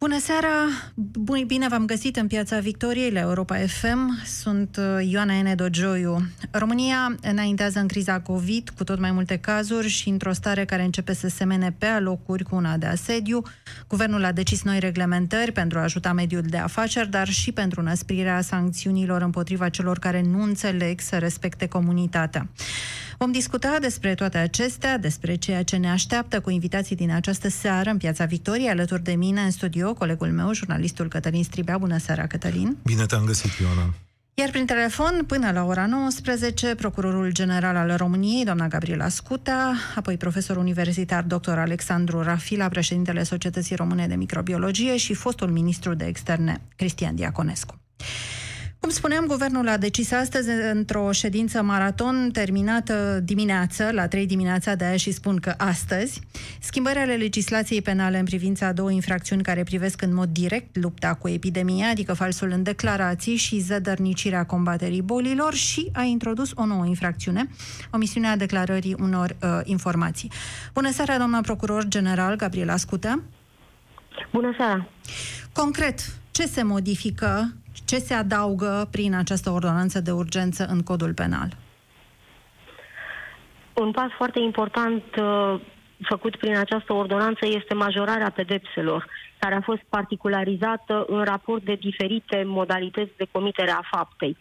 Bună seara! Bine v-am găsit în Piața Victoriei la Europa FM. Sunt uh, Ioana N. Dogioiu. România înaintează în criza COVID cu tot mai multe cazuri și într-o stare care începe să semene pe alocuri cu una de asediu. Guvernul a decis noi reglementări pentru a ajuta mediul de afaceri, dar și pentru năsprirea sancțiunilor împotriva celor care nu înțeleg să respecte comunitatea. Vom discuta despre toate acestea, despre ceea ce ne așteaptă cu invitații din această seară în Piața Victoriei, alături de mine în studio, colegul meu, jurnalistul Cătălin Stribea. Bună seara, Cătălin! Bine te-am găsit, Ioana! Iar prin telefon, până la ora 19, procurorul general al României, doamna Gabriela Scuta, apoi profesor universitar dr. Alexandru Rafila, președintele Societății Române de Microbiologie și fostul ministru de externe, Cristian Diaconescu. Cum spuneam, guvernul a decis astăzi într-o ședință maraton terminată dimineață, la 3 dimineața, de aia și spun că astăzi, schimbări ale legislației penale în privința a două infracțiuni care privesc în mod direct lupta cu epidemia, adică falsul în declarații și zădărnicirea combaterii bolilor și a introdus o nouă infracțiune, omisiunea declarării unor uh, informații. Bună seara, doamna procuror general Gabriela Scută. Bună seara! Concret, ce se modifică ce se adaugă prin această ordonanță de urgență în codul penal? Un pas foarte important uh, făcut prin această ordonanță este majorarea pedepselor, care a fost particularizată în raport de diferite modalități de comitere a faptei.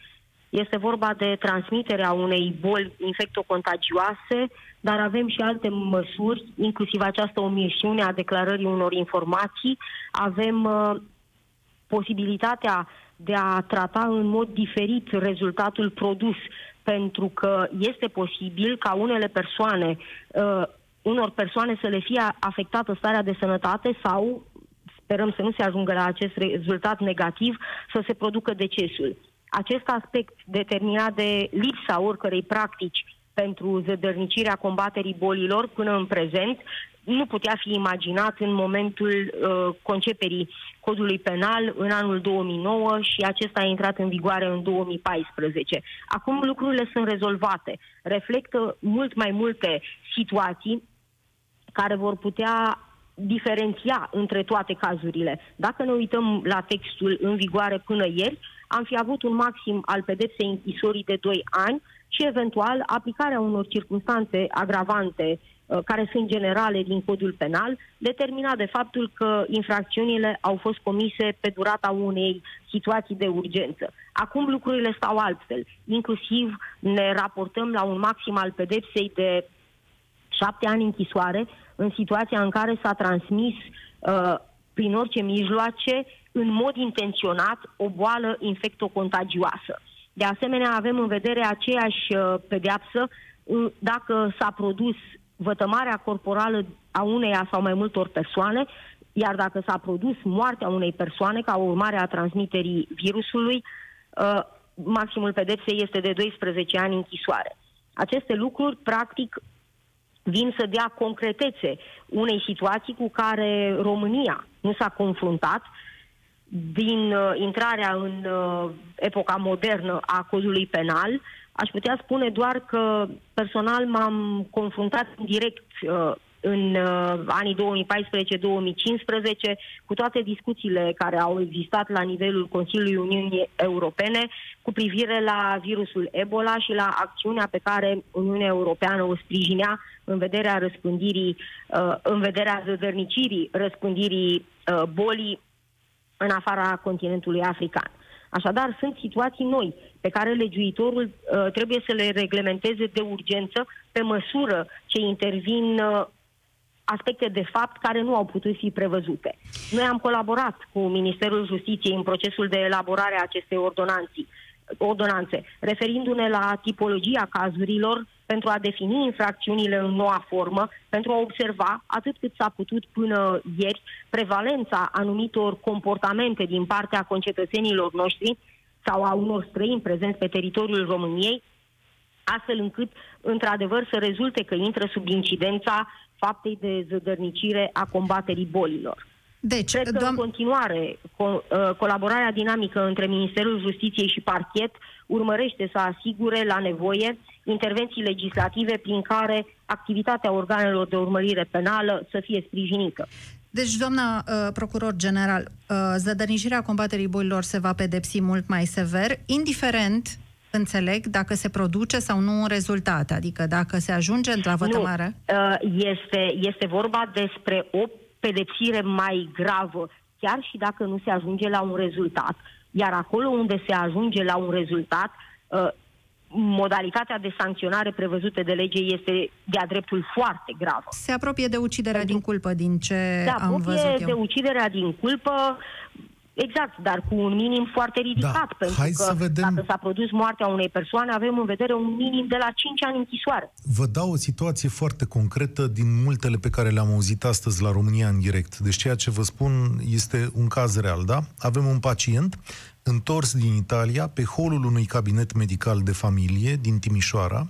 Este vorba de transmiterea unei boli infectocontagioase, dar avem și alte măsuri, inclusiv această omisiune a declarării unor informații. Avem uh, posibilitatea de a trata în mod diferit rezultatul produs, pentru că este posibil ca unele persoane, uh, unor persoane să le fie afectată starea de sănătate sau, sperăm să nu se ajungă la acest rezultat negativ, să se producă decesul. Acest aspect determinat de lipsa oricărei practici pentru zădărnicirea combaterii bolilor până în prezent nu putea fi imaginat în momentul uh, conceperii codului penal în anul 2009 și acesta a intrat în vigoare în 2014. Acum lucrurile sunt rezolvate, reflectă mult mai multe situații care vor putea diferenția între toate cazurile. Dacă ne uităm la textul în vigoare până ieri, am fi avut un maxim al pedepsei închisorii de 2 ani și eventual aplicarea unor circunstanțe agravante uh, care sunt generale din codul penal, determinat de faptul că infracțiunile au fost comise pe durata unei situații de urgență. Acum lucrurile stau altfel. Inclusiv ne raportăm la un maxim al pedepsei de șapte ani închisoare în situația în care s-a transmis uh, prin orice mijloace, în mod intenționat, o boală infectocontagioasă. De asemenea, avem în vedere aceeași uh, pedeapsă uh, dacă s-a produs vătămarea corporală a uneia sau mai multor persoane, iar dacă s-a produs moartea unei persoane ca urmare a transmiterii virusului, uh, maximul pedepsei este de 12 ani închisoare. Aceste lucruri, practic, vin să dea concretețe unei situații cu care România nu s-a confruntat din uh, intrarea în uh, epoca modernă a codului penal, aș putea spune doar că personal m-am confruntat direct uh, în uh, anii 2014-2015 cu toate discuțiile care au existat la nivelul Consiliului Uniunii Europene cu privire la virusul Ebola și la acțiunea pe care Uniunea Europeană o sprijinea în vederea răspândirii, uh, în vederea zădărnicirii răspândirii uh, bolii în afara continentului african. Așadar, sunt situații noi pe care legiuitorul uh, trebuie să le reglementeze de urgență pe măsură ce intervin uh, aspecte de fapt care nu au putut fi prevăzute. Noi am colaborat cu Ministerul Justiției în procesul de elaborare a acestei ordonanții, ordonanțe, referindu-ne la tipologia cazurilor pentru a defini infracțiunile în noua formă, pentru a observa, atât cât s-a putut până ieri, prevalența anumitor comportamente din partea concetățenilor noștri sau a unor străini prezenți pe teritoriul României, astfel încât, într-adevăr, să rezulte că intră sub incidența faptei de zădărnicire a combaterii bolilor. Deci, Cred că doam... în continuare co- uh, colaborarea dinamică între Ministerul Justiției și parchet urmărește să asigure la nevoie intervenții legislative prin care activitatea organelor de urmărire penală să fie sprijinită. Deci, doamna uh, procuror general, uh, zădărnișirea combaterii bolilor se va pedepsi mult mai sever, indiferent înțeleg dacă se produce sau nu un rezultat, adică dacă se ajunge la vătămare? Nu, uh, este, este vorba despre o pedepsire mai gravă, chiar și dacă nu se ajunge la un rezultat. Iar acolo unde se ajunge la un rezultat, uh, modalitatea de sancționare prevăzută de lege este de-a dreptul foarte gravă. Se apropie de uciderea Pentru... din culpă, din ce se am văzut eu. de uciderea din culpă, Exact, dar cu un minim foarte ridicat, da. pentru Hai că să vedem... dacă s-a produs moartea unei persoane, avem în vedere un minim de la 5 ani închisoare. Vă dau o situație foarte concretă din multele pe care le-am auzit astăzi la România în direct. Deci ceea ce vă spun este un caz real, da? Avem un pacient întors din Italia pe holul unui cabinet medical de familie din Timișoara.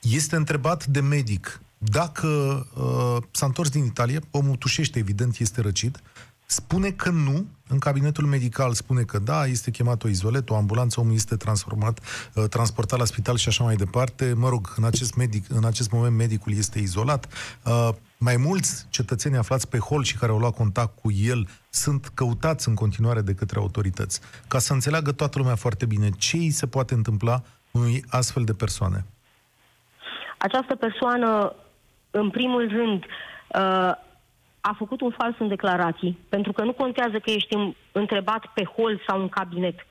Este întrebat de medic dacă uh, s-a întors din Italia, omul tușește, evident, este răcit, spune că nu, în cabinetul medical spune că da, este chemat o izolet, o ambulanță, omul este transformat, uh, transportat la spital și așa mai departe. Mă rog, în acest, medic, în acest moment medicul este izolat. Uh, mai mulți cetățeni aflați pe hol și care au luat contact cu el sunt căutați în continuare de către autorități. Ca să înțeleagă toată lumea foarte bine ce îi se poate întâmpla unui astfel de persoane. Această persoană, în primul rând, uh, a făcut un fals în declarații, pentru că nu contează că ești întrebat pe hol sau în cabinet.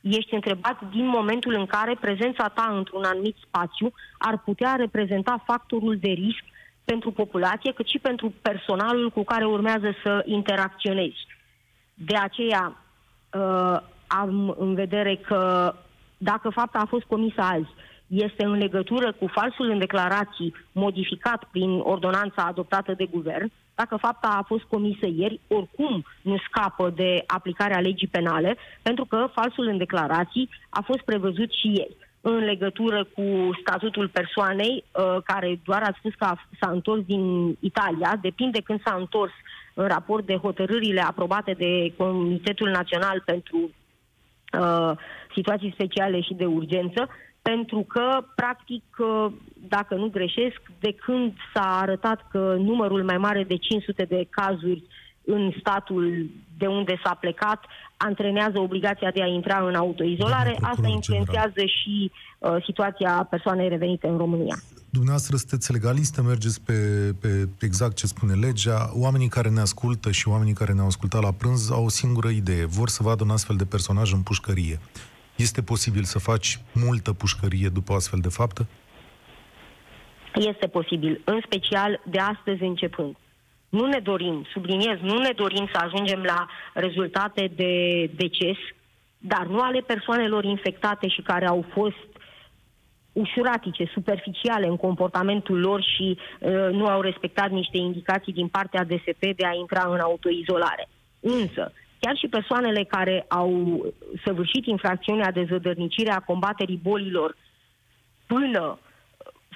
Ești întrebat din momentul în care prezența ta într-un anumit spațiu ar putea reprezenta factorul de risc pentru populație, cât și pentru personalul cu care urmează să interacționezi. De aceea uh, am în vedere că dacă fapta a fost comisă azi, este în legătură cu falsul în declarații modificat prin ordonanța adoptată de guvern, dacă fapta a fost comisă ieri, oricum nu scapă de aplicarea legii penale, pentru că falsul în declarații a fost prevăzut și ieri. În legătură cu statutul persoanei uh, care doar a spus că s-a întors din Italia, depinde când s-a întors în raport de hotărârile aprobate de Comitetul Național pentru uh, situații speciale și de urgență, pentru că, practic, uh, dacă nu greșesc, de când s-a arătat că numărul mai mare de 500 de cazuri în statul de unde s-a plecat antrenează obligația de a intra în autoizolare. Asta influențează general. și uh, situația persoanei revenite în România. Dumneavoastră sunteți legalistă, mergeți pe, pe exact ce spune legea. Oamenii care ne ascultă și oamenii care ne-au ascultat la prânz au o singură idee. Vor să vadă un astfel de personaj în pușcărie. Este posibil să faci multă pușcărie după astfel de faptă? Este posibil, în special de astăzi începând. Nu ne dorim, subliniez, nu ne dorim să ajungem la rezultate de deces, dar nu ale persoanelor infectate și care au fost ușuratice, superficiale în comportamentul lor și uh, nu au respectat niște indicații din partea DSP de a intra în autoizolare. Însă, chiar și persoanele care au săvârșit infracțiunea de zădărnicire a combaterii bolilor până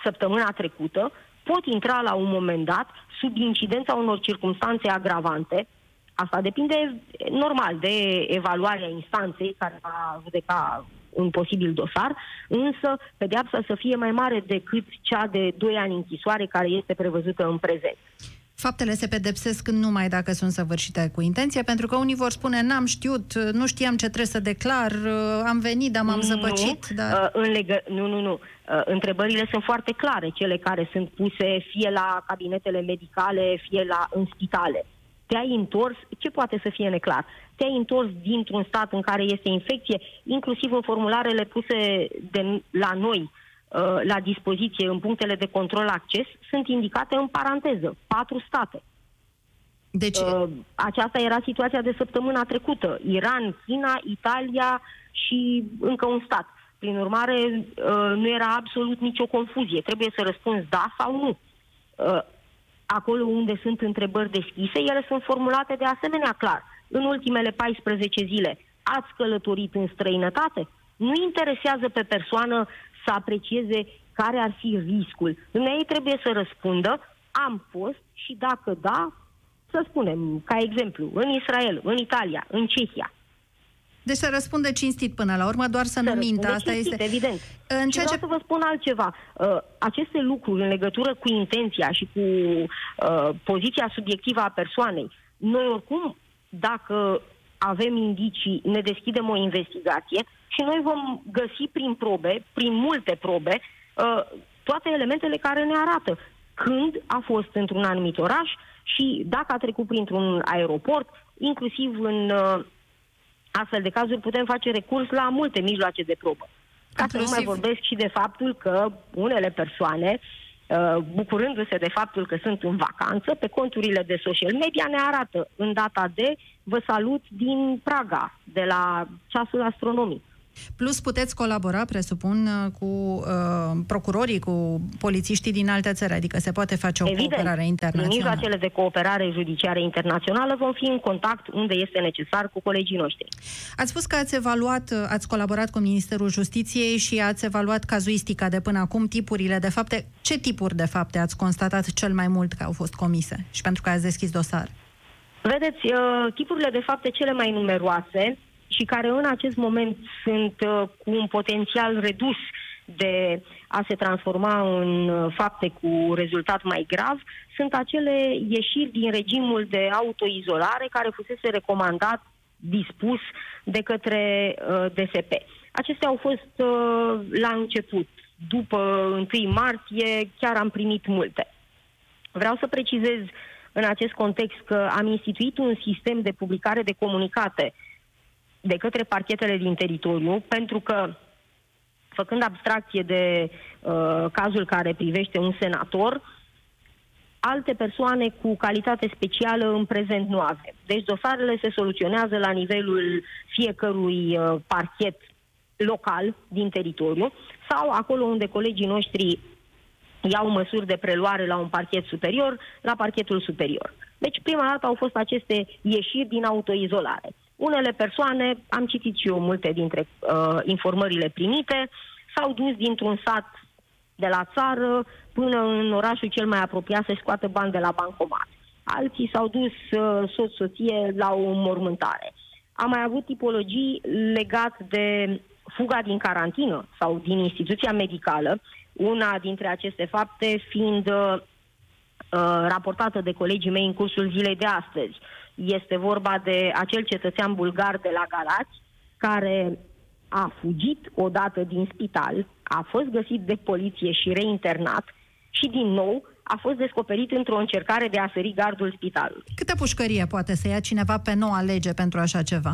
săptămâna trecută, pot intra la un moment dat sub incidența unor circunstanțe agravante. Asta depinde, normal, de evaluarea instanței care va judeca un posibil dosar, însă pedeapsa să fie mai mare decât cea de 2 ani închisoare care este prevăzută în prezent. Faptele se pedepsesc numai dacă sunt săvârșite cu intenție, pentru că unii vor spune, n-am știut, nu știam ce trebuie să declar, am venit, dar m-am zăpăcit. Nu, dar... Uh, în legă... nu, nu, nu. Uh, întrebările sunt foarte clare, cele care sunt puse fie la cabinetele medicale, fie la în spitale. Te-ai întors, ce poate să fie neclar? Te-ai întors dintr-un stat în care este infecție, inclusiv în formularele puse de, la noi, Uh, la dispoziție în punctele de control acces sunt indicate în paranteză, patru state. Deci... Uh, aceasta era situația de săptămâna trecută. Iran, China, Italia și încă un stat. Prin urmare, uh, nu era absolut nicio confuzie. Trebuie să răspunzi da sau nu. Acolo unde sunt întrebări deschise, ele sunt formulate de asemenea clar. În ultimele 14 zile, ați călătorit în străinătate? Nu interesează pe persoană să aprecieze care ar fi riscul. Dumnezeu trebuie să răspundă, am fost și dacă da, să spunem, ca exemplu, în Israel, în Italia, în Cehia. Deci să răspunde cinstit până la urmă, doar să, să nu mintă. Asta cinstit, este evident. În ceea ce... să vă spun altceva. Uh, aceste lucruri în legătură cu intenția și cu uh, poziția subiectivă a persoanei noi oricum, dacă avem indicii, ne deschidem o investigație și noi vom găsi prin probe, prin multe probe, uh, toate elementele care ne arată când a fost într-un anumit oraș și dacă a trecut printr-un aeroport, inclusiv în uh, astfel de cazuri putem face recurs la multe mijloace de probă. Ca Inclusiv... să nu mai vorbesc și de faptul că unele persoane, uh, bucurându-se de faptul că sunt în vacanță, pe conturile de social media ne arată în data de vă salut din Praga, de la ceasul astronomic. Plus puteți colabora, presupun, cu uh, procurorii, cu polițiștii din alte țări, adică se poate face o Evident, cooperare internațională. Prin mijloacele de cooperare judiciară internațională vom fi în contact unde este necesar cu colegii noștri. Ați spus că ați evaluat, ați colaborat cu Ministerul Justiției și ați evaluat cazuistica de până acum, tipurile de fapte. Ce tipuri de fapte ați constatat cel mai mult că au fost comise și pentru că ați deschis dosar? Vedeți, uh, tipurile de fapte cele mai numeroase și care în acest moment sunt uh, cu un potențial redus de a se transforma în uh, fapte cu rezultat mai grav, sunt acele ieșiri din regimul de autoizolare care fusese recomandat, dispus de către uh, DSP. Acestea au fost uh, la început. După 1 martie chiar am primit multe. Vreau să precizez în acest context că am instituit un sistem de publicare de comunicate de către parchetele din teritoriu, pentru că, făcând abstracție de uh, cazul care privește un senator, alte persoane cu calitate specială în prezent nu avem. Deci dosarele se soluționează la nivelul fiecărui uh, parchet local din teritoriu sau acolo unde colegii noștri iau măsuri de preluare la un parchet superior, la parchetul superior. Deci prima dată au fost aceste ieșiri din autoizolare. Unele persoane, am citit și eu multe dintre uh, informările primite, s-au dus dintr-un sat de la țară până în orașul cel mai apropiat să scoată bani de la bancomat. Alții s-au dus uh, soț-soție la o mormântare. Am mai avut tipologii legat de fuga din carantină sau din instituția medicală, una dintre aceste fapte fiind uh, raportată de colegii mei în cursul zilei de astăzi. Este vorba de acel cetățean bulgar de la Galați care a fugit odată din spital, a fost găsit de poliție și reinternat și din nou a fost descoperit într-o încercare de a sări gardul spitalului. Câtă pușcărie poate să ia cineva pe noua lege pentru așa ceva?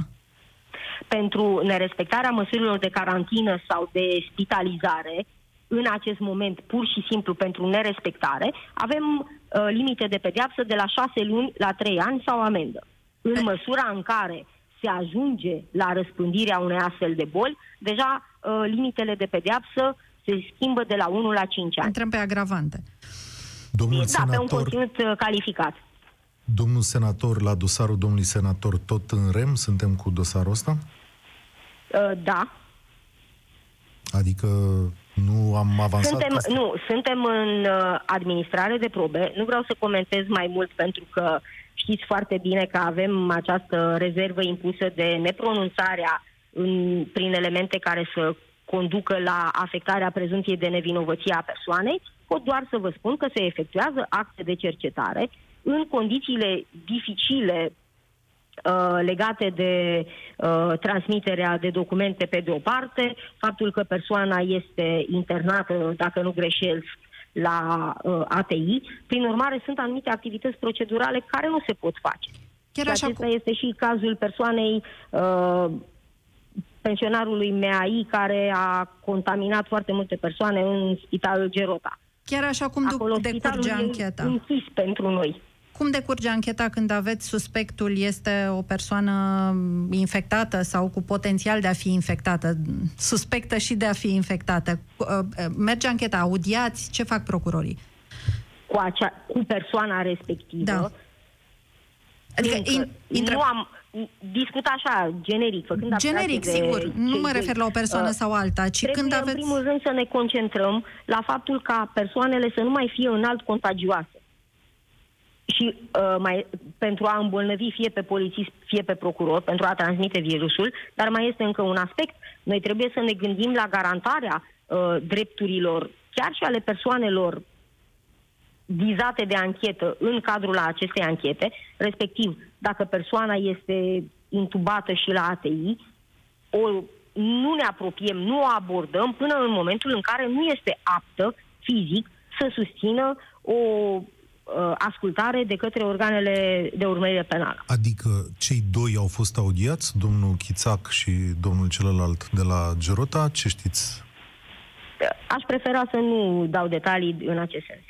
Pentru nerespectarea măsurilor de carantină sau de spitalizare, în acest moment, pur și simplu pentru nerespectare, avem uh, limite de pedeapsă de la 6 luni la 3 ani sau amendă. În măsura în care se ajunge la răspândirea unei astfel de boli, deja uh, limitele de pedeapsă se schimbă de la 1 la 5 ani. Intrăm pe agravante. Domnul da, senator, pe un conținut uh, calificat. Domnul senator, la dosarul domnului senator, tot în rem? Suntem cu dosarul ăsta? Uh, da. Adică nu am avansat? Suntem, nu, suntem în uh, administrare de probe. Nu vreau să comentez mai mult pentru că știți foarte bine că avem această rezervă impusă de nepronunțarea în, prin elemente care să conducă la afectarea prezumției de nevinovăție a persoanei. Pot doar să vă spun că se efectuează acte de cercetare în condițiile dificile Uh, legate de uh, transmiterea de documente pe de o parte, faptul că persoana este internată, dacă nu greșesc, la uh, ATI. Prin urmare, sunt anumite activități procedurale care nu se pot face. Chiar și așa acesta cu... este și cazul persoanei uh, pensionarului MAI care a contaminat foarte multe persoane în spitalul Gerota. Chiar așa cum Acolo decurge ancheta. închis pentru noi. Cum decurge ancheta când aveți suspectul este o persoană infectată sau cu potențial de a fi infectată, suspectă și de a fi infectată? Uh, uh, merge ancheta, audiați, ce fac procurorii? Cu, acea, cu persoana respectivă. Da. Adică in, intră... nu am discut așa, generic, făcând Generic, de sigur. Nu mă refer la o persoană uh, sau alta, ci când aveți... în primul rând să ne concentrăm la faptul ca persoanele să nu mai fie înalt contagioase și uh, mai, pentru a îmbolnăvi fie pe polițist, fie pe procuror, pentru a transmite virusul, dar mai este încă un aspect. Noi trebuie să ne gândim la garantarea uh, drepturilor, chiar și ale persoanelor vizate de anchetă în cadrul acestei anchete, respectiv dacă persoana este intubată și la ATI, o, nu ne apropiem, nu o abordăm până în momentul în care nu este aptă fizic să susțină o uh, ascultare de către organele de urmărire penală. Adică cei doi au fost audiați, domnul Chițac și domnul celălalt de la Gerota, ce știți? Aș prefera să nu dau detalii în acest sens.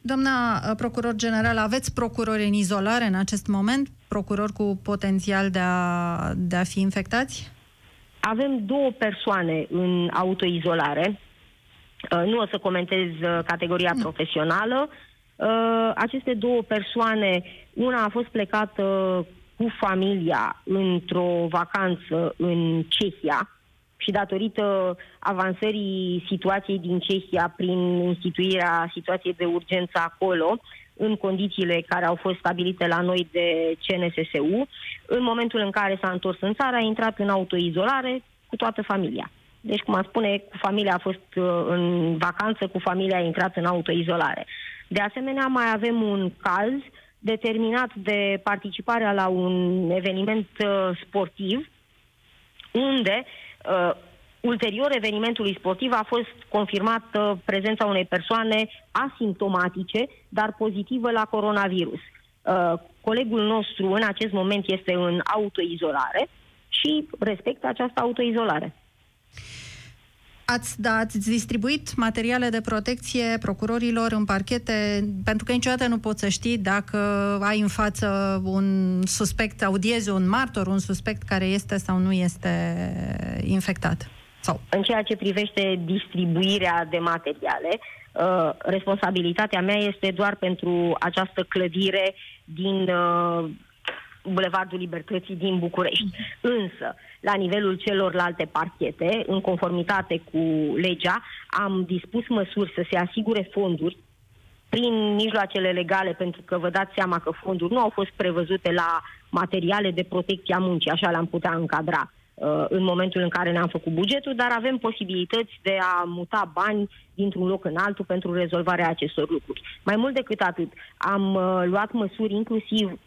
Doamna uh, procuror general, aveți procurori în izolare în acest moment? Procurori cu potențial de a, de a fi infectați? Avem două persoane în autoizolare. Uh, nu o să comentez uh, categoria nu. profesională. Aceste două persoane, una a fost plecată cu familia într-o vacanță în Cehia, și datorită avansării situației din Cehia prin instituirea situației de urgență acolo, în condițiile care au fost stabilite la noi de CNSSU, în momentul în care s-a întors în țară, a intrat în autoizolare cu toată familia. Deci, cum am spune, cu familia a fost uh, în vacanță, cu familia a intrat în autoizolare. De asemenea, mai avem un caz determinat de participarea la un eveniment uh, sportiv, unde Uh, ulterior evenimentului sportiv a fost confirmată prezența unei persoane asimptomatice, dar pozitivă la coronavirus. Uh, colegul nostru în acest moment este în autoizolare și respectă această autoizolare. Ați, da, ați distribuit materiale de protecție procurorilor în parchete, pentru că niciodată nu poți să știi dacă ai în față un suspect, audiezi un martor, un suspect care este sau nu este infectat. Sau? În ceea ce privește distribuirea de materiale, uh, responsabilitatea mea este doar pentru această clădire din uh, Bulevardul Libertății din București. Însă, la nivelul celorlalte parchete, în conformitate cu legea, am dispus măsuri să se asigure fonduri prin mijloacele legale, pentru că vă dați seama că fonduri nu au fost prevăzute la materiale de protecție a muncii, așa le-am putea încadra uh, în momentul în care ne-am făcut bugetul, dar avem posibilități de a muta bani dintr-un loc în altul pentru rezolvarea acestor lucruri. Mai mult decât atât, am uh, luat măsuri inclusiv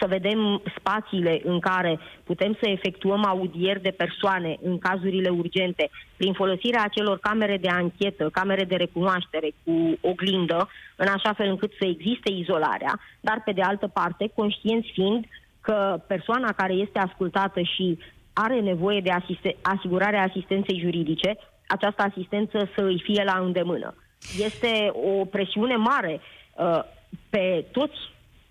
să vedem spațiile în care putem să efectuăm audieri de persoane în cazurile urgente prin folosirea acelor camere de anchetă, camere de recunoaștere cu oglindă, în așa fel încât să existe izolarea, dar pe de altă parte, conștienți fiind că persoana care este ascultată și are nevoie de asiste- asigurarea asistenței juridice, această asistență să îi fie la îndemână. Este o presiune mare uh, pe toți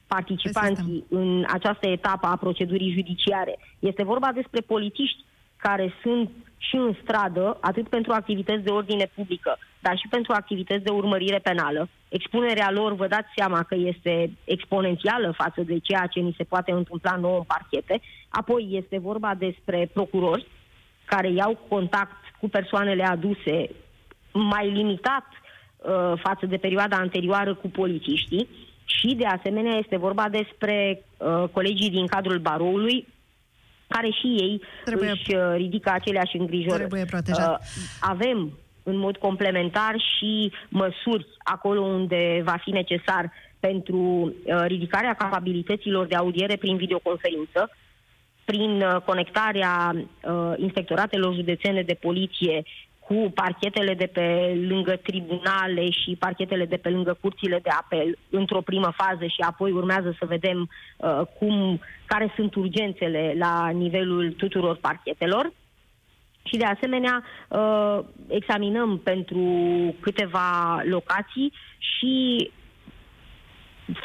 participanții în această etapă a procedurii judiciare. Este vorba despre polițiști care sunt și în stradă, atât pentru activități de ordine publică, dar și pentru activități de urmărire penală. Expunerea lor, vă dați seama că este exponențială față de ceea ce ni se poate întâmpla nouă în parchete. Apoi este vorba despre procurori care iau contact cu persoanele aduse mai limitat uh, față de perioada anterioară cu polițiștii și, de asemenea, este vorba despre uh, colegii din cadrul baroului, care și ei Trebuie... își uh, ridică aceleași îngrijorări. Trebuie protejat. Uh, avem în mod complementar și măsuri acolo unde va fi necesar pentru uh, ridicarea capabilităților de audiere prin videoconferință, prin uh, conectarea uh, inspectoratelor județene de poliție cu parchetele de pe lângă tribunale și parchetele de pe lângă curțile de apel într-o primă fază și apoi urmează să vedem uh, cum, care sunt urgențele la nivelul tuturor parchetelor. Și de asemenea uh, examinăm pentru câteva locații și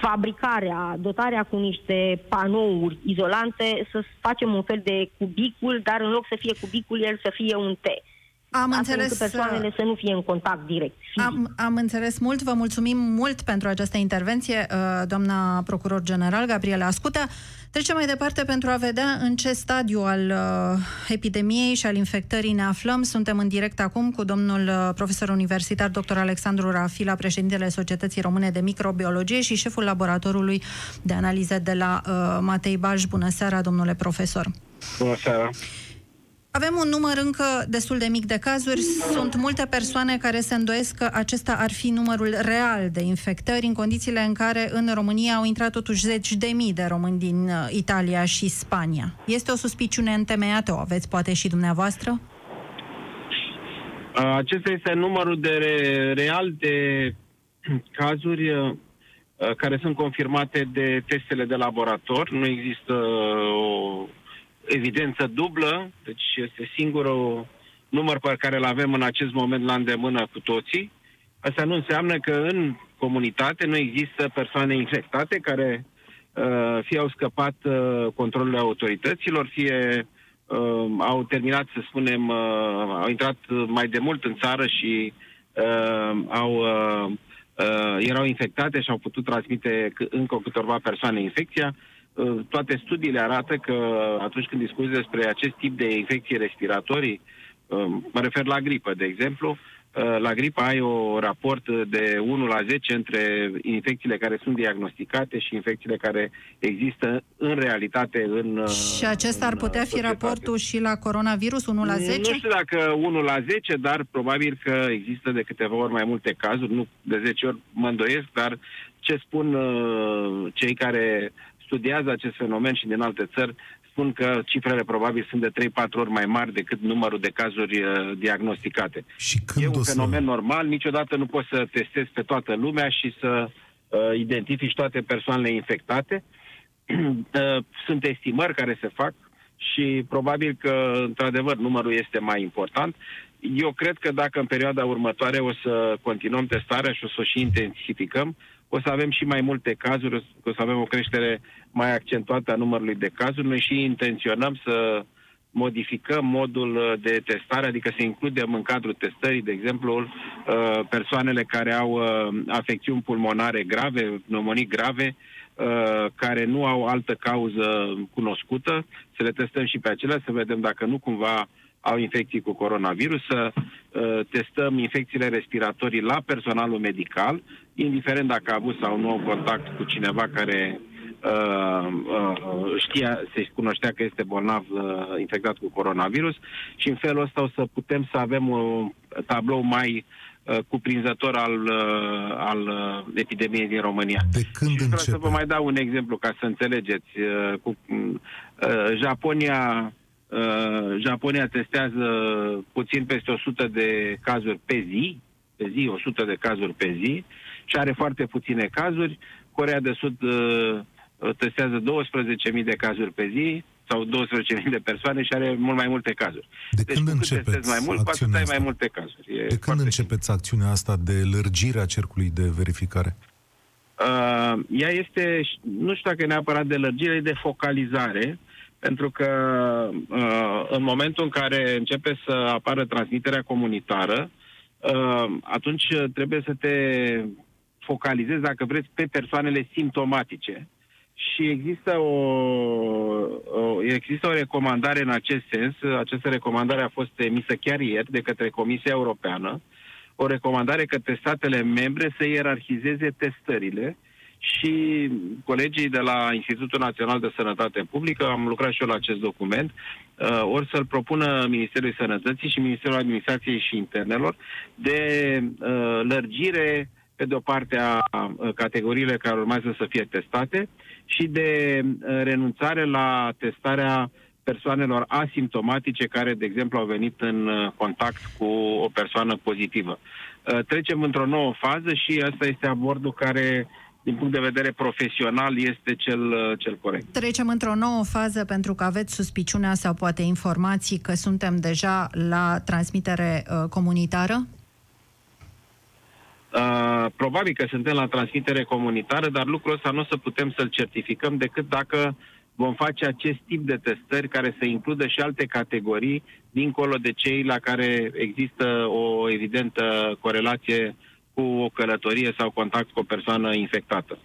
fabricarea, dotarea cu niște panouri izolante, să facem un fel de cubicul, dar în loc să fie cubicul, el să fie un T. Am înțeles. persoanele uh, să nu fie în contact direct. Am, am înțeles mult. Vă mulțumim mult pentru această intervenție, uh, doamna procuror general Gabriela Ascutea. Trecem mai departe pentru a vedea în ce stadiu al uh, epidemiei și al infectării ne aflăm. Suntem în direct acum cu domnul uh, profesor universitar dr. Alexandru Rafila, președintele Societății Române de Microbiologie și șeful laboratorului de analize de la uh, Matei Baj. Bună seara, domnule profesor! Bună seara! Avem un număr încă destul de mic de cazuri. Sunt multe persoane care se îndoiesc că acesta ar fi numărul real de infectări în condițiile în care în România au intrat totuși zeci de mii de români din uh, Italia și Spania. Este o suspiciune întemeiată? O aveți poate și dumneavoastră? Acesta este numărul de real de cazuri uh, care sunt confirmate de testele de laborator. Nu există o evidență dublă, deci este singurul număr pe care îl avem în acest moment la îndemână cu toții. Asta nu înseamnă că în comunitate nu există persoane infectate care uh, fie au scăpat uh, controlul autorităților, fie uh, au terminat, să spunem, uh, au intrat mai de mult în țară și uh, au, uh, uh, erau infectate și au putut transmite încă câteva persoane infecția. Uh, toate studiile arată că atunci când discuți despre acest tip de infecții respiratorii, uh, mă refer la gripă, de exemplu, Uh, la gripă ai o raport de 1 la 10 între infecțiile care sunt diagnosticate și infecțiile care există în realitate în uh, Și acesta ar putea fi raportul și la coronavirus 1 la 10? Nu știu dacă 1 la 10, dar probabil că există de câteva ori mai multe cazuri, nu de 10 ori mă îndoiesc, dar ce spun uh, cei care studiază acest fenomen și din alte țări spun că cifrele probabil sunt de 3-4 ori mai mari decât numărul de cazuri uh, diagnosticate. Și când e un să... fenomen normal, niciodată nu poți să testezi pe toată lumea și să uh, identifici toate persoanele infectate. uh, sunt estimări care se fac și probabil că, într-adevăr, numărul este mai important. Eu cred că dacă în perioada următoare o să continuăm testarea și o să o și intensificăm, o să avem și mai multe cazuri, o să avem o creștere mai accentuată a numărului de cazuri. Noi și intenționăm să modificăm modul de testare, adică să includem în cadrul testării, de exemplu, uh, persoanele care au uh, afecțiuni pulmonare grave, pneumonii grave, uh, care nu au altă cauză cunoscută, să le testăm și pe acelea, să vedem dacă nu cumva au infecții cu coronavirus, să uh, testăm infecțiile respiratorii la personalul medical, indiferent dacă a avut sau nu contact cu cineva care uh, uh, știa, se cunoștea că este bolnav uh, infectat cu coronavirus și în felul ăsta o să putem să avem un tablou mai uh, cuprinzător al, uh, al uh, epidemiei din România. De când și începe? să vă mai dau un exemplu ca să înțelegeți. Uh, cu, uh, Japonia Uh, Japonia testează puțin peste 100 de cazuri pe zi, pe zi, 100 de cazuri pe zi și are foarte puține cazuri. Corea de Sud uh, testează 12.000 de cazuri pe zi sau 12.000 de persoane și are mult mai multe cazuri. De deci, când începeți mai mult, cu ai mai multe cazuri. E de când începeți simplu. acțiunea asta de lărgire a cercului de verificare? Uh, ea este, nu știu dacă e neapărat de lărgire, e de focalizare. Uh, pentru că uh, în momentul în care începe să apară transmiterea comunitară, uh, atunci trebuie să te focalizezi, dacă vreți, pe persoanele simptomatice. Și există o, o, există o recomandare în acest sens. Această recomandare a fost emisă chiar ieri de către Comisia Europeană. O recomandare către statele membre să ierarhizeze testările uh, și colegii de la Institutul Național de Sănătate Publică, am lucrat și eu la acest document, uh, ori să-l propună Ministerul Sănătății și Ministerul Administrației și Internelor de uh, lărgire, pe de o parte, a uh, categoriile care urmează să fie testate și de renunțare la testarea persoanelor asimptomatice care, de exemplu, au venit în contact cu o persoană pozitivă. Trecem într-o nouă fază și asta este abordul care din punct de vedere profesional, este cel, uh, cel corect. Trecem într-o nouă fază pentru că aveți suspiciunea sau poate informații că suntem deja la transmitere uh, comunitară? Uh, probabil că suntem la transmitere comunitară, dar lucrul ăsta nu o să putem să-l certificăm decât dacă vom face acest tip de testări care să includă și alte categorii, dincolo de cei la care există o evidentă corelație uh, cu o călătorie sau contact cu o persoană infectată.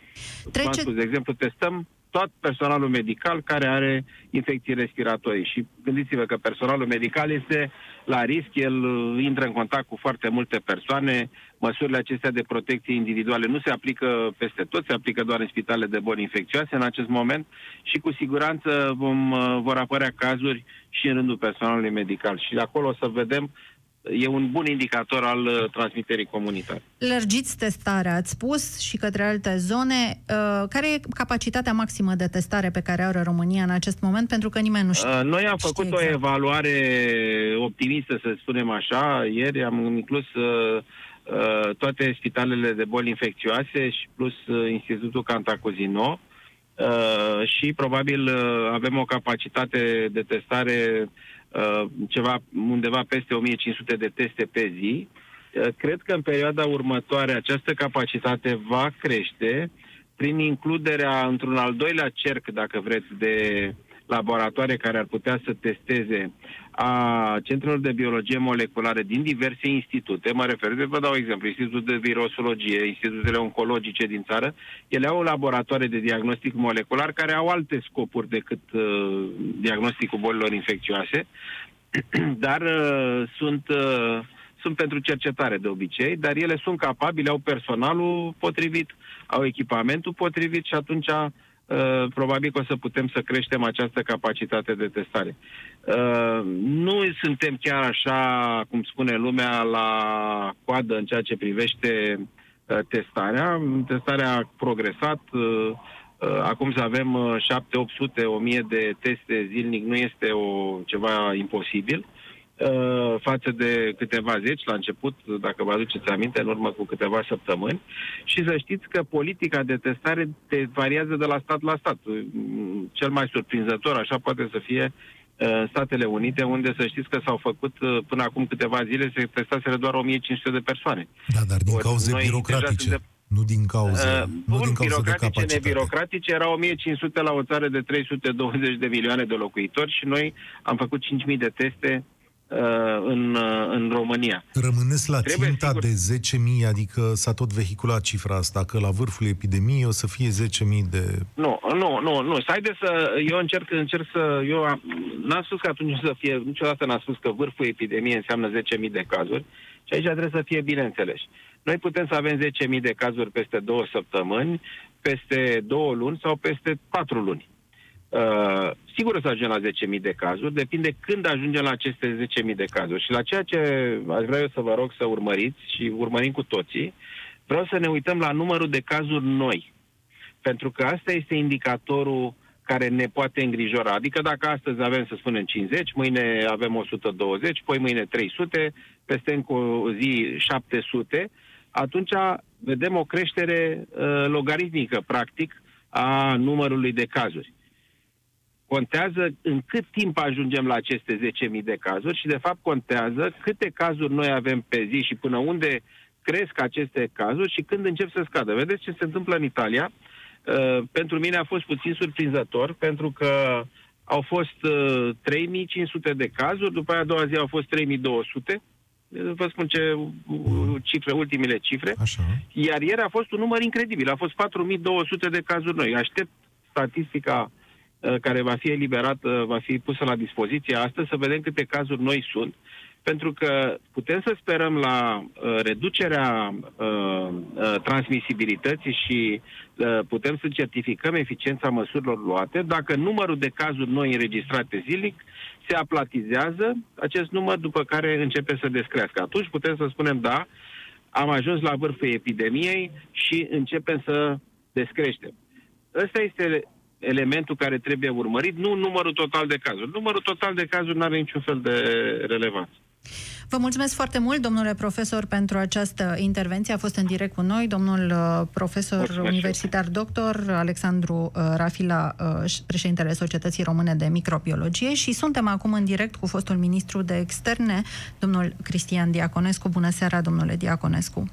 Trece... Spus, de exemplu, testăm tot personalul medical care are infecții respiratorii. Și gândiți-vă că personalul medical este la risc, el uh, intră în contact cu foarte multe persoane, măsurile acestea de protecție individuale nu se aplică peste tot, se aplică doar în spitalele de boli infecțioase în acest moment și cu siguranță vom, uh, vor apărea cazuri și în rândul personalului medical. Și de acolo o să vedem e un bun indicator al uh, transmiterii comunitare. Lărgiți testarea, ați spus, și către alte zone. Uh, care e capacitatea maximă de testare pe care are România în acest moment? Pentru că nimeni nu știe. Uh, noi am făcut exact. o evaluare optimistă, să spunem așa. Ieri am inclus toate spitalele de boli infecțioase și plus Institutul Cantacuzino. Uh, și probabil uh, avem o capacitate de testare Uh, ceva undeva peste 1500 de teste pe zi. Uh, cred că în perioada următoare această capacitate va crește prin includerea într-un al doilea cerc, dacă vreți, de laboratoare care ar putea să testeze a centrelor de biologie moleculare din diverse institute, mă refer, de vă dau exemplu, Institutul de Virosologie, institutele oncologice din țară, ele au laboratoare de diagnostic molecular care au alte scopuri decât uh, diagnosticul bolilor infecțioase, dar uh, sunt, uh, sunt pentru cercetare de obicei, dar ele sunt capabile, au personalul potrivit, au echipamentul potrivit și atunci Uh, probabil că o să putem să creștem această capacitate de testare. Uh, nu suntem chiar așa, cum spune lumea, la coadă în ceea ce privește uh, testarea. Testarea a progresat. Acum să avem 7, 800, 1000 de teste zilnic nu este o, ceva imposibil. Uh, față de câteva zeci la început, dacă vă aduceți aminte, în urmă cu câteva săptămâni. Și să știți că politica de testare te variază de la stat la stat. Cel mai surprinzător, așa poate să fie, uh, Statele Unite, unde să știți că s-au făcut uh, până acum câteva zile, se testaseră doar 1500 de persoane. Da, dar din cauze Ori birocratice. De... Nu din cauze, uh, nu din cauze birocratice, de capacitate. nebirocratice, erau 1500 la o țară de 320 de milioane de locuitori și noi am făcut 5000 de teste Uh, în, uh, în România. Rămâneți la Trebuie, ținta sigur... de 10.000, adică s-a tot vehiculat cifra asta, că la vârful epidemiei o să fie 10.000 de... Nu, nu, nu, nu. Haideți să... Eu încerc, încerc să... Eu am, n-am spus că atunci să fie... Niciodată n-am spus că vârful epidemiei înseamnă 10.000 de cazuri și aici trebuie să fie bine înțeles. Noi putem să avem 10.000 de cazuri peste două săptămâni, peste două luni sau peste patru luni. Uh, sigur o să ajungem la 10.000 de cazuri, depinde când ajungem la aceste 10.000 de cazuri. Și la ceea ce aș vrea eu să vă rog să urmăriți și urmărim cu toții, vreau să ne uităm la numărul de cazuri noi. Pentru că asta este indicatorul care ne poate îngrijora. Adică dacă astăzi avem, să spunem, 50, mâine avem 120, poi mâine 300, peste încă o zi 700, atunci vedem o creștere uh, logaritmică, practic, a numărului de cazuri. Contează în cât timp ajungem la aceste 10.000 de cazuri și, de fapt, contează câte cazuri noi avem pe zi și până unde cresc aceste cazuri și când încep să scadă. Vedeți ce se întâmplă în Italia? Uh, pentru mine a fost puțin surprinzător, pentru că au fost uh, 3500 de cazuri, după aia a doua zi au fost 3200, vă spun ce uh, cifre, ultimele cifre, Așa. iar ieri a fost un număr incredibil, a fost 4200 de cazuri noi. Aștept statistica Uh, care va fi eliberată, va fi pusă la dispoziție astăzi, să vedem câte cazuri noi sunt, pentru că putem să sperăm la uh, reducerea uh, uh, transmisibilității și uh, putem să certificăm eficiența măsurilor luate dacă numărul de cazuri noi înregistrate zilnic se aplatizează acest număr, după care începe să descrească. Atunci putem să spunem, da, am ajuns la vârful epidemiei și începem să descreștem. Ăsta este elementul care trebuie urmărit, nu numărul total de cazuri. Numărul total de cazuri nu are niciun fel de relevanță. Vă mulțumesc foarte mult, domnule profesor, pentru această intervenție. A fost în direct cu noi domnul uh, profesor mulțumesc universitar doctor Alexandru uh, Rafila, uh, președintele Societății Române de Microbiologie și suntem acum în direct cu fostul ministru de externe, domnul Cristian Diaconescu. Bună seara, domnule Diaconescu!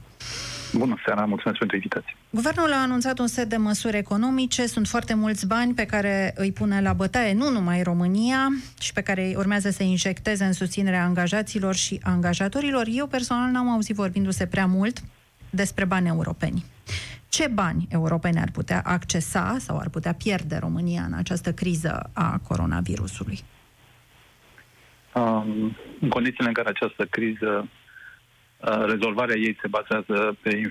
Bună seara, mulțumesc pentru invitație. Guvernul a anunțat un set de măsuri economice, sunt foarte mulți bani pe care îi pune la bătaie nu numai România și pe care urmează să injecteze în susținerea angajaților și angajatorilor. Eu personal n-am auzit vorbindu-se prea mult despre bani europeni. Ce bani europene ar putea accesa sau ar putea pierde România în această criză a coronavirusului? Um, în condițiile în care această criză, uh, rezolvarea ei se bazează pe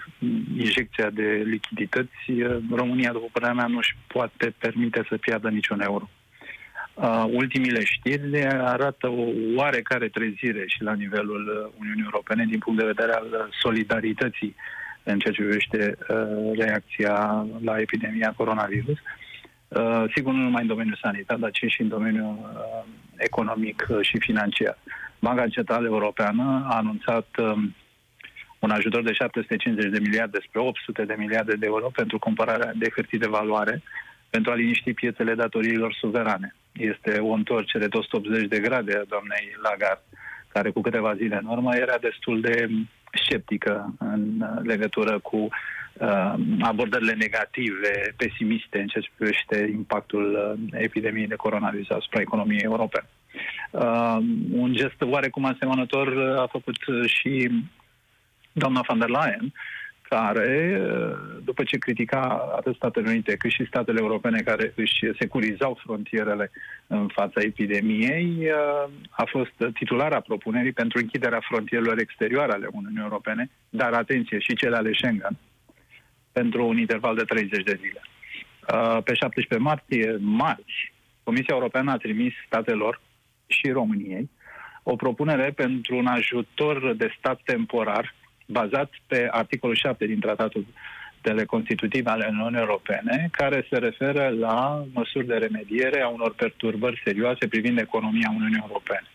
injecția de lichidități, uh, România, după părerea mea, nu își poate permite să piardă niciun euro. Uh, ultimile știri arată o oarecare trezire și la nivelul uh, Uniunii Europene din punct de vedere al solidarității în ceea ce privește uh, reacția la epidemia coronavirus. Uh, sigur, nu numai în domeniul sanitar, dar ci și în domeniul uh, economic uh, și financiar. Banca Centrală Europeană a anunțat uh, un ajutor de 750 de miliarde spre 800 de miliarde de euro pentru cumpărarea de hârtii de valoare pentru a liniști piețele datoriilor suverane. Este o întorcere de 180 de grade a doamnei Lagarde, care cu câteva zile în urmă era destul de sceptică în legătură cu uh, abordările negative, pesimiste în ceea ce privește impactul uh, epidemiei de coronavirus asupra economiei europene. Uh, un gest oarecum asemănător a făcut și doamna van der Leyen, care, după ce critica atât Statele Unite cât și statele europene care își securizau frontierele în fața epidemiei, a fost titulara propunerii pentru închiderea frontierelor exterioare ale Uniunii Europene, dar atenție, și cele ale Schengen, pentru un interval de 30 de zile. Pe 17 martie, marți, Comisia Europeană a trimis statelor și României o propunere pentru un ajutor de stat temporar bazat pe articolul 7 din Tratatul de constitutive ale Uniunii Europene, care se referă la măsuri de remediere a unor perturbări serioase privind economia Uniunii Europene.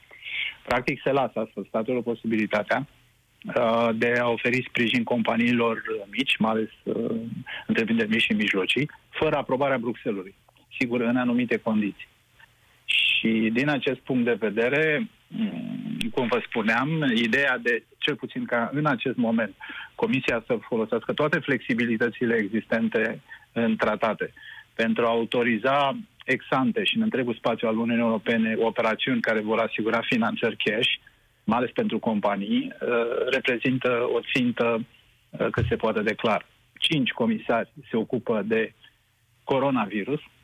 Practic se lasă astfel statelor posibilitatea uh, de a oferi sprijin companiilor mici, mai ales uh, întreprinderi mici și mijlocii, fără aprobarea Bruxellesului, sigur, în anumite condiții. Și din acest punct de vedere, mm, cum vă spuneam, ideea de, cel puțin ca în acest moment, Comisia să folosească toate flexibilitățile existente în tratate pentru a autoriza exante și în întregul spațiu al Uniunii Europene operațiuni care vor asigura finanțări cash, mai ales pentru companii, uh, reprezintă o țintă uh, cât se poate declara. Cinci comisari se ocupă de coronavirus, Uh,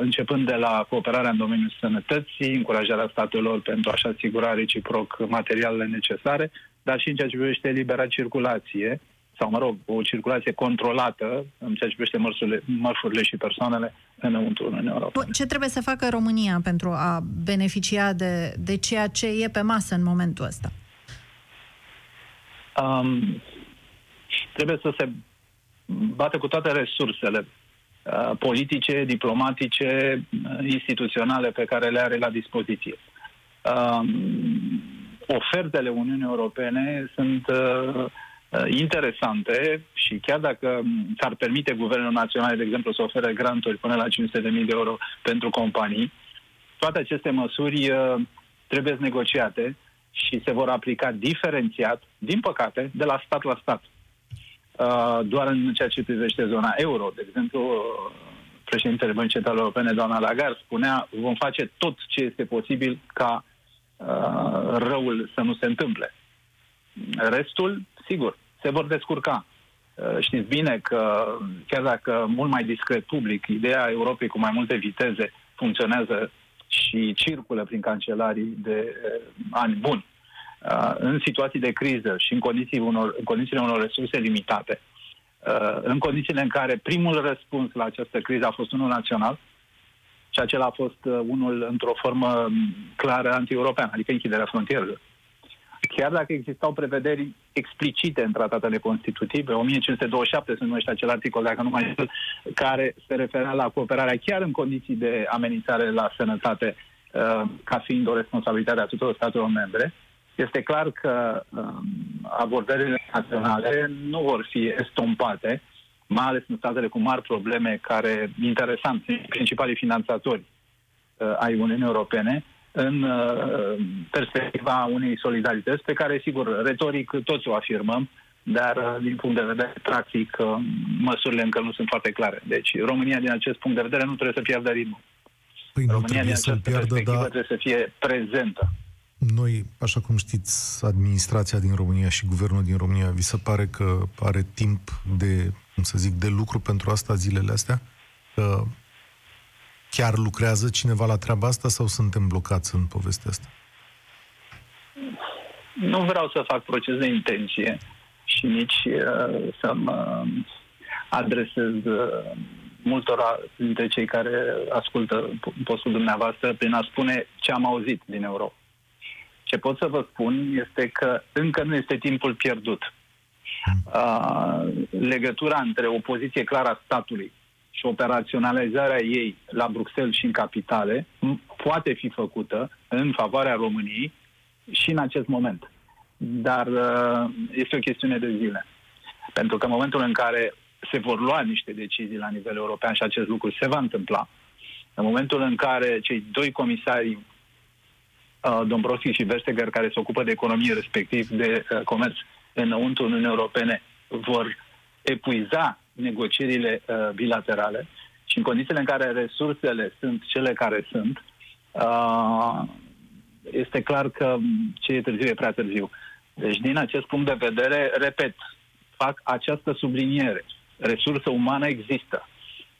începând de la cooperarea în domeniul sănătății, încurajarea statelor pentru a-și asigura reciproc materialele necesare, dar și în ceea ce privește libera circulație, sau, mă rog, o circulație controlată în ceea ce privește mărsurile, mărfurile și persoanele înăuntru Uniunii Europene. Ce trebuie să facă România pentru a beneficia de, de ceea ce e pe masă în momentul ăsta? Um, trebuie să se bată cu toate resursele Uh, politice, diplomatice, uh, instituționale pe care le are la dispoziție. Um, ofertele Uniunii Europene sunt uh, interesante și chiar dacă s-ar permite guvernul național, de exemplu, să ofere granturi până la 500.000 de euro pentru companii, toate aceste măsuri trebuie negociate și se vor aplica diferențiat, din păcate, de la stat la stat. Uh, doar în ceea ce privește zona euro. De exemplu, uh, președintele Băncii Centrale Europene, doamna Lagarde, spunea vom face tot ce este posibil ca uh, răul să nu se întâmple. Restul, sigur, se vor descurca. Uh, știți bine că, chiar dacă mult mai discret public, ideea Europei cu mai multe viteze funcționează și circulă prin cancelarii de uh, ani buni. Uh, în situații de criză și în, condiții unor, în condițiile unor resurse limitate, uh, în condițiile în care primul răspuns la această criză a fost unul național, și acela a fost uh, unul într-o formă clară anti-europeană, adică închiderea frontierelor. Chiar dacă existau prevederi explicite în tratatele constitutive, 1527 se numește acel articol, dacă nu mai știu, care se referea la cooperarea chiar în condiții de amenințare la sănătate, ca fiind o responsabilitate a tuturor statelor membre, este clar că um, abordările naționale nu vor fi estompate, mai ales în statele cu mari probleme care, interesant, sunt principalii finanțatori uh, ai Uniunii Europene, în uh, perspectiva unei solidarități pe care, sigur, retoric toți o afirmăm, dar uh, din punct de vedere practic uh, măsurile încă nu sunt foarte clare. Deci România din acest punct de vedere nu trebuie să piardă ritmul. Păi România din această pierdă, da... trebuie să fie prezentă Noi, așa cum știți, administrația din România și guvernul din România, vi se pare că are timp de, cum să zic, de lucru pentru asta zilele astea? Că chiar lucrează cineva la treaba asta sau suntem blocați în povestea asta? Nu vreau să fac proces de intenție și nici uh, să mă adresez uh, multora dintre cei care ascultă postul dumneavoastră prin a spune ce am auzit din Europa. Ce pot să vă spun este că încă nu este timpul pierdut. Uh, legătura între o poziție clară a statului și operaționalizarea ei la Bruxelles și în capitale poate fi făcută în favoarea României și în acest moment. Dar uh, este o chestiune de zile. Pentru că în momentul în care se vor lua niște decizii la nivel european și acest lucru se va întâmpla, în momentul în care cei doi comisari, uh, Dombrovski și Vestager, care se ocupă de economie, respectiv de uh, comerț înăuntru Uniunii Europene, vor epuiza negocierile uh, bilaterale și în condițiile în care resursele sunt cele care sunt, uh, este clar că ce e târziu e prea târziu. Deci, din acest punct de vedere, repet, fac această subliniere. Resursă umană există.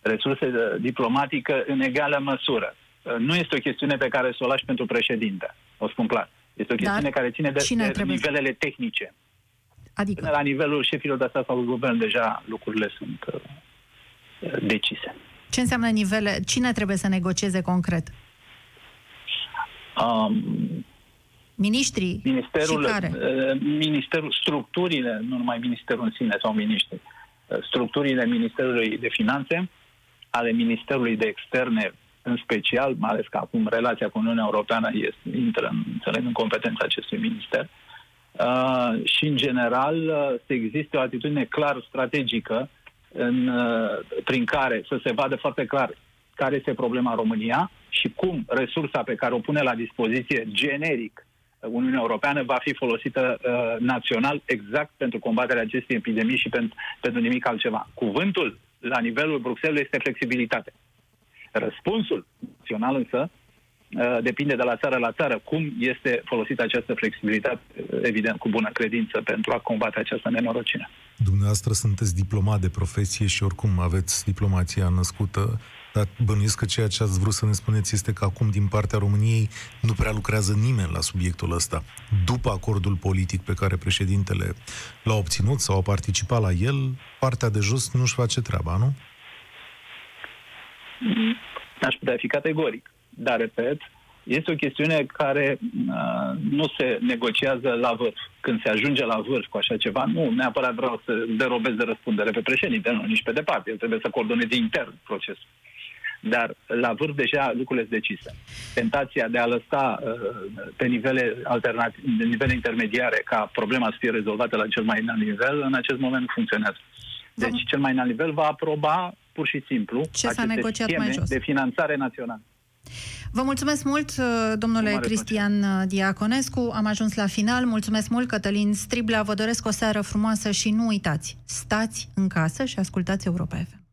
Resurse diplomatică în egală măsură. Uh, nu este o chestiune pe care să o lași pentru președinte. O spun clar. Este o chestiune Dar care ține de, de nivelele tehnice. Adică? Până la nivelul șefilor de stat sau guvern, deja lucrurile sunt uh, decise. Ce înseamnă nivele? Cine trebuie să negocieze concret? Um, Ministrii ministerul, și care? Uh, ministerul, structurile, nu numai ministerul în sine sau miniștri, uh, structurile Ministerului de Finanțe, ale Ministerului de Externe în special, mai ales că acum relația cu Uniunea Europeană este, intră în, înțeleg, în competența acestui minister, uh, Uh, și, în general, uh, să existe o atitudine clar strategică în, uh, prin care să se vadă foarte clar care este problema în România și cum resursa pe care o pune la dispoziție generic Uniunea Europeană va fi folosită uh, național exact pentru combaterea acestei epidemii și pentru, pentru nimic altceva. Cuvântul la nivelul Bruxelles este flexibilitate. Răspunsul național însă Uh, depinde de la țară la țară cum este folosită această flexibilitate, uh, evident, cu bună credință pentru a combate această nenorocire. Dumneavoastră sunteți diplomat de profesie și oricum aveți diplomația născută, dar bănuiesc că ceea ce ați vrut să ne spuneți este că acum din partea României nu prea lucrează nimeni la subiectul ăsta. După acordul politic pe care președintele l-a obținut sau a participat la el, partea de jos nu-și face treaba, nu? Aș putea fi categoric. Dar, repet, este o chestiune care uh, nu se negociază la vârf. Când se ajunge la vârf cu așa ceva, nu neapărat vreau să derobez de răspundere pe președinte, nu, nici pe departe. El trebuie să coordoneze intern procesul. Dar la vârf deja lucrurile sunt decise. Tentația de a lăsa uh, pe nivele, alternative, nivele intermediare ca problema să fie rezolvată la cel mai înalt nivel, în acest moment nu funcționează. Deci cel mai înalt nivel va aproba pur și simplu Ce aceste negociat mai jos? de finanțare națională. Vă mulțumesc mult, uh, domnule Cristian uh, Diaconescu. Am ajuns la final. Mulțumesc mult, Cătălin Striblea. Vă doresc o seară frumoasă și nu uitați, stați în casă și ascultați Europa FM.